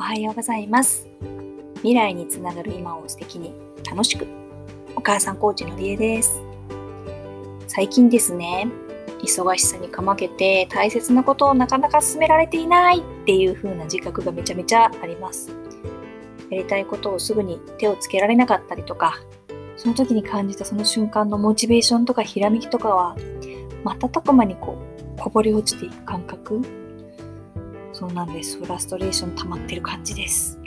おはようございます。未来につながる今を素敵に楽しくお母さんコーチのりえです。最近ですね忙しさにかまけて大切なことをなかなか進められていないっていう風な自覚がめちゃめちゃあります。やりたいことをすぐに手をつけられなかったりとかその時に感じたその瞬間のモチベーションとかひらめきとかは瞬く間にこうこぼれ落ちていく感覚そうなんです。フラストレーション溜まってる感じです。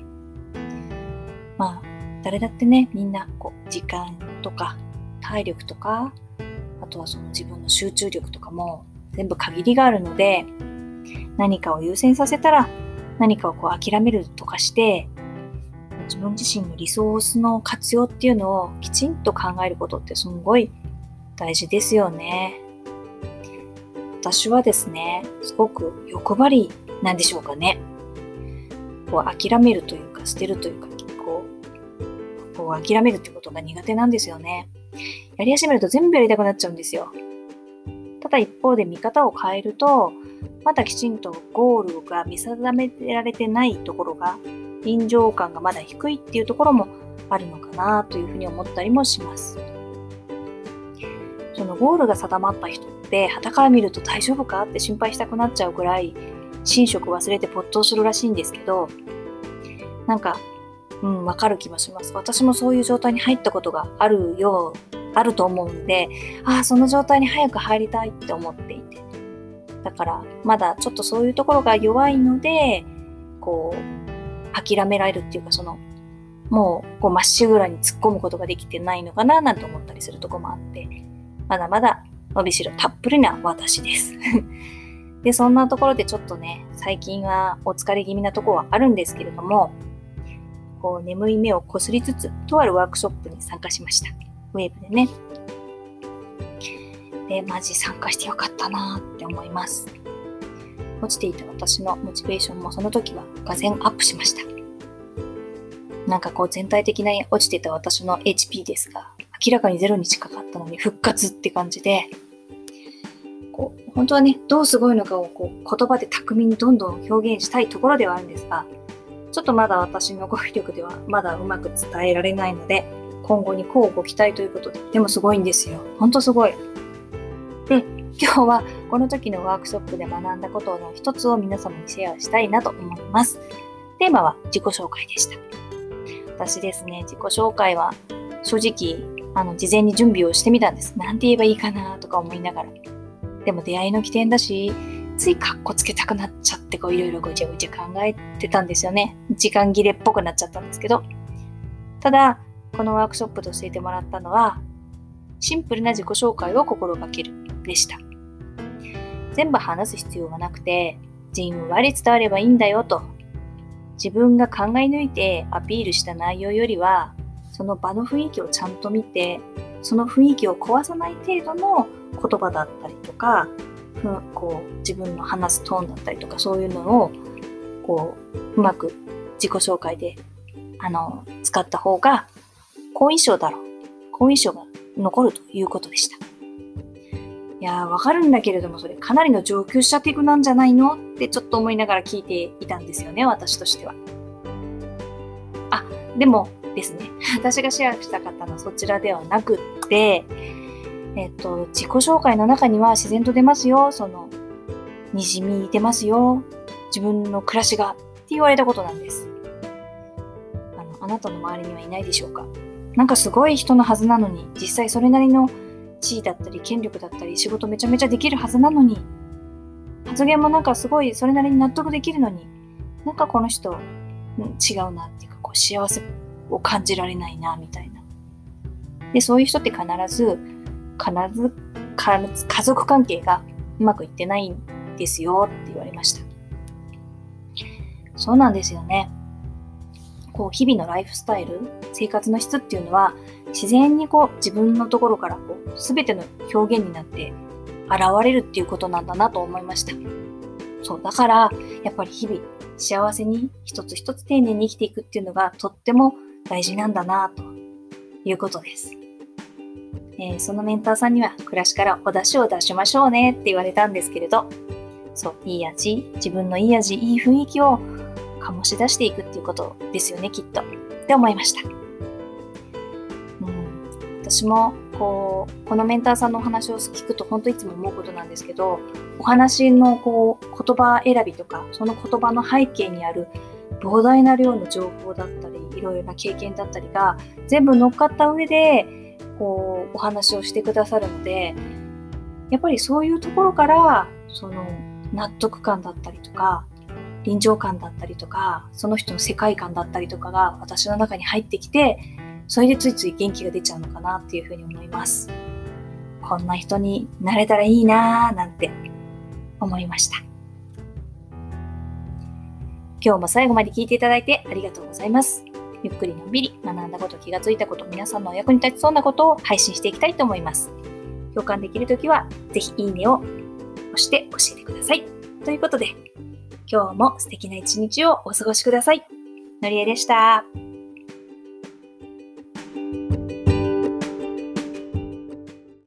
まあ、誰だってね、みんな、こう、時間とか、体力とか、あとはその自分の集中力とかも全部限りがあるので、何かを優先させたら、何かをこう諦めるとかして、自分自身のリソースの活用っていうのをきちんと考えることってすごい大事ですよね。私はですね、すごく欲張りなんでしょうかね。こう諦めるというか、捨てるというか、こう、こう諦めるってことが苦手なんですよね。やり始めると全部やりたくなっちゃうんですよ。ただ一方で見方を変えると、まだきちんとゴールが見定められてないところが、臨場感がまだ低いっていうところもあるのかなというふうに思ったりもします。そのゴールが定まった人って、旗から見ると大丈夫かって心配したくなっちゃうぐらい、寝食忘れて没頭するらしいんですけど、なんか、うん、わかる気もします。私もそういう状態に入ったことがあるよう、あると思うんで、ああ、その状態に早く入りたいって思っていて。だから、まだちょっとそういうところが弱いので、こう、諦められるっていうか、その、もう、こう、まっしぐらに突っ込むことができてないのかな、なんて思ったりするとこもあって、まだまだ伸びしろたっぷりな私です。で、そんなところでちょっとね、最近はお疲れ気味なところはあるんですけれども、こう眠い目をこすりつつ、とあるワークショップに参加しました。ウェーブでね。で、マジ参加してよかったなって思います。落ちていた私のモチベーションもその時はがぜアップしました。なんかこう全体的な落ちていた私の HP ですが、明らかにゼロに近かったのに復活って感じで、こう、本当はね、どうすごいのかをこう言葉で巧みにどんどん表現したいところではあるんですが、ちょっとまだ私の語彙力ではまだうまく伝えられないので、今後にこうご期待ということで、でもすごいんですよ。ほんとすごい。で、今日はこの時のワークショップで学んだことの一つを皆様にシェアしたいなと思います。テーマは自己紹介でした。私ですね、自己紹介は正直、あの、事前に準備をしてみたんです。なんて言えばいいかなとか思いながら。でも出会いの起点だし、ついカッコつけたくなっちゃってこういろいろごちゃごちゃ考えてたんですよね。時間切れっぽくなっちゃったんですけど。ただ、このワークショップで教えてもらったのは、シンプルな自己紹介を心がけるでした。全部話す必要はなくて、じんわり伝わればいいんだよと。自分が考え抜いてアピールした内容よりは、その場の雰囲気をちゃんと見て、その雰囲気を壊さない程度の言葉だったりとか、こう自分の話すトーンだったりとかそういうのをこううまく自己紹介であの使った方が好印象だろう。好印象が残るということでした。いやー、わかるんだけれども、それかなりの上級者テクなんじゃないの？ってちょっと思いながら聞いていたんですよね、私としては。あ、でもですね、私がシェアしたかったのはそちらではなくって、えっと、自己紹介の中には自然と出ますよ。その、にじみ出ますよ。自分の暮らしが。って言われたことなんです。あの、あなたの周りにはいないでしょうかなんかすごい人のはずなのに、実際それなりの地位だったり、権力だったり、仕事めちゃめちゃできるはずなのに、発言もなんかすごいそれなりに納得できるのに、なんかこの人、違うなっていうか、こう幸せを感じられないな、みたいな。で、そういう人って必ず、必ず家族関係がうまくいってないんですよって言われました。そうなんですよね。こう日々のライフスタイル、生活の質っていうのは自然にこう自分のところからこう全ての表現になって現れるっていうことなんだなと思いました。そう、だからやっぱり日々幸せに一つ一つ丁寧に生きていくっていうのがとっても大事なんだなということです。えー、そのメンターさんには暮らしからお出汁を出しましょうねって言われたんですけれど、そう、いい味、自分のいい味、いい雰囲気を醸し出していくっていうことですよね、きっと。って思いました。うん、私もこう、このメンターさんのお話を聞くと本当いつも思うことなんですけど、お話のこう言葉選びとか、その言葉の背景にある膨大な量の情報だったり、いろいろな経験だったりが全部乗っかった上で、こう、お話をしてくださるので、やっぱりそういうところから、その、納得感だったりとか、臨場感だったりとか、その人の世界観だったりとかが私の中に入ってきて、それでついつい元気が出ちゃうのかなっていうふうに思います。こんな人になれたらいいなぁなんて思いました。今日も最後まで聞いていただいてありがとうございます。ゆっくりのんびり学んだこと、気がついたこと、皆さんのお役に立ちそうなことを配信していきたいと思います。共感できるときは、ぜひいいねを押して教えてください。ということで、今日も素敵な一日をお過ごしください。のりえでした。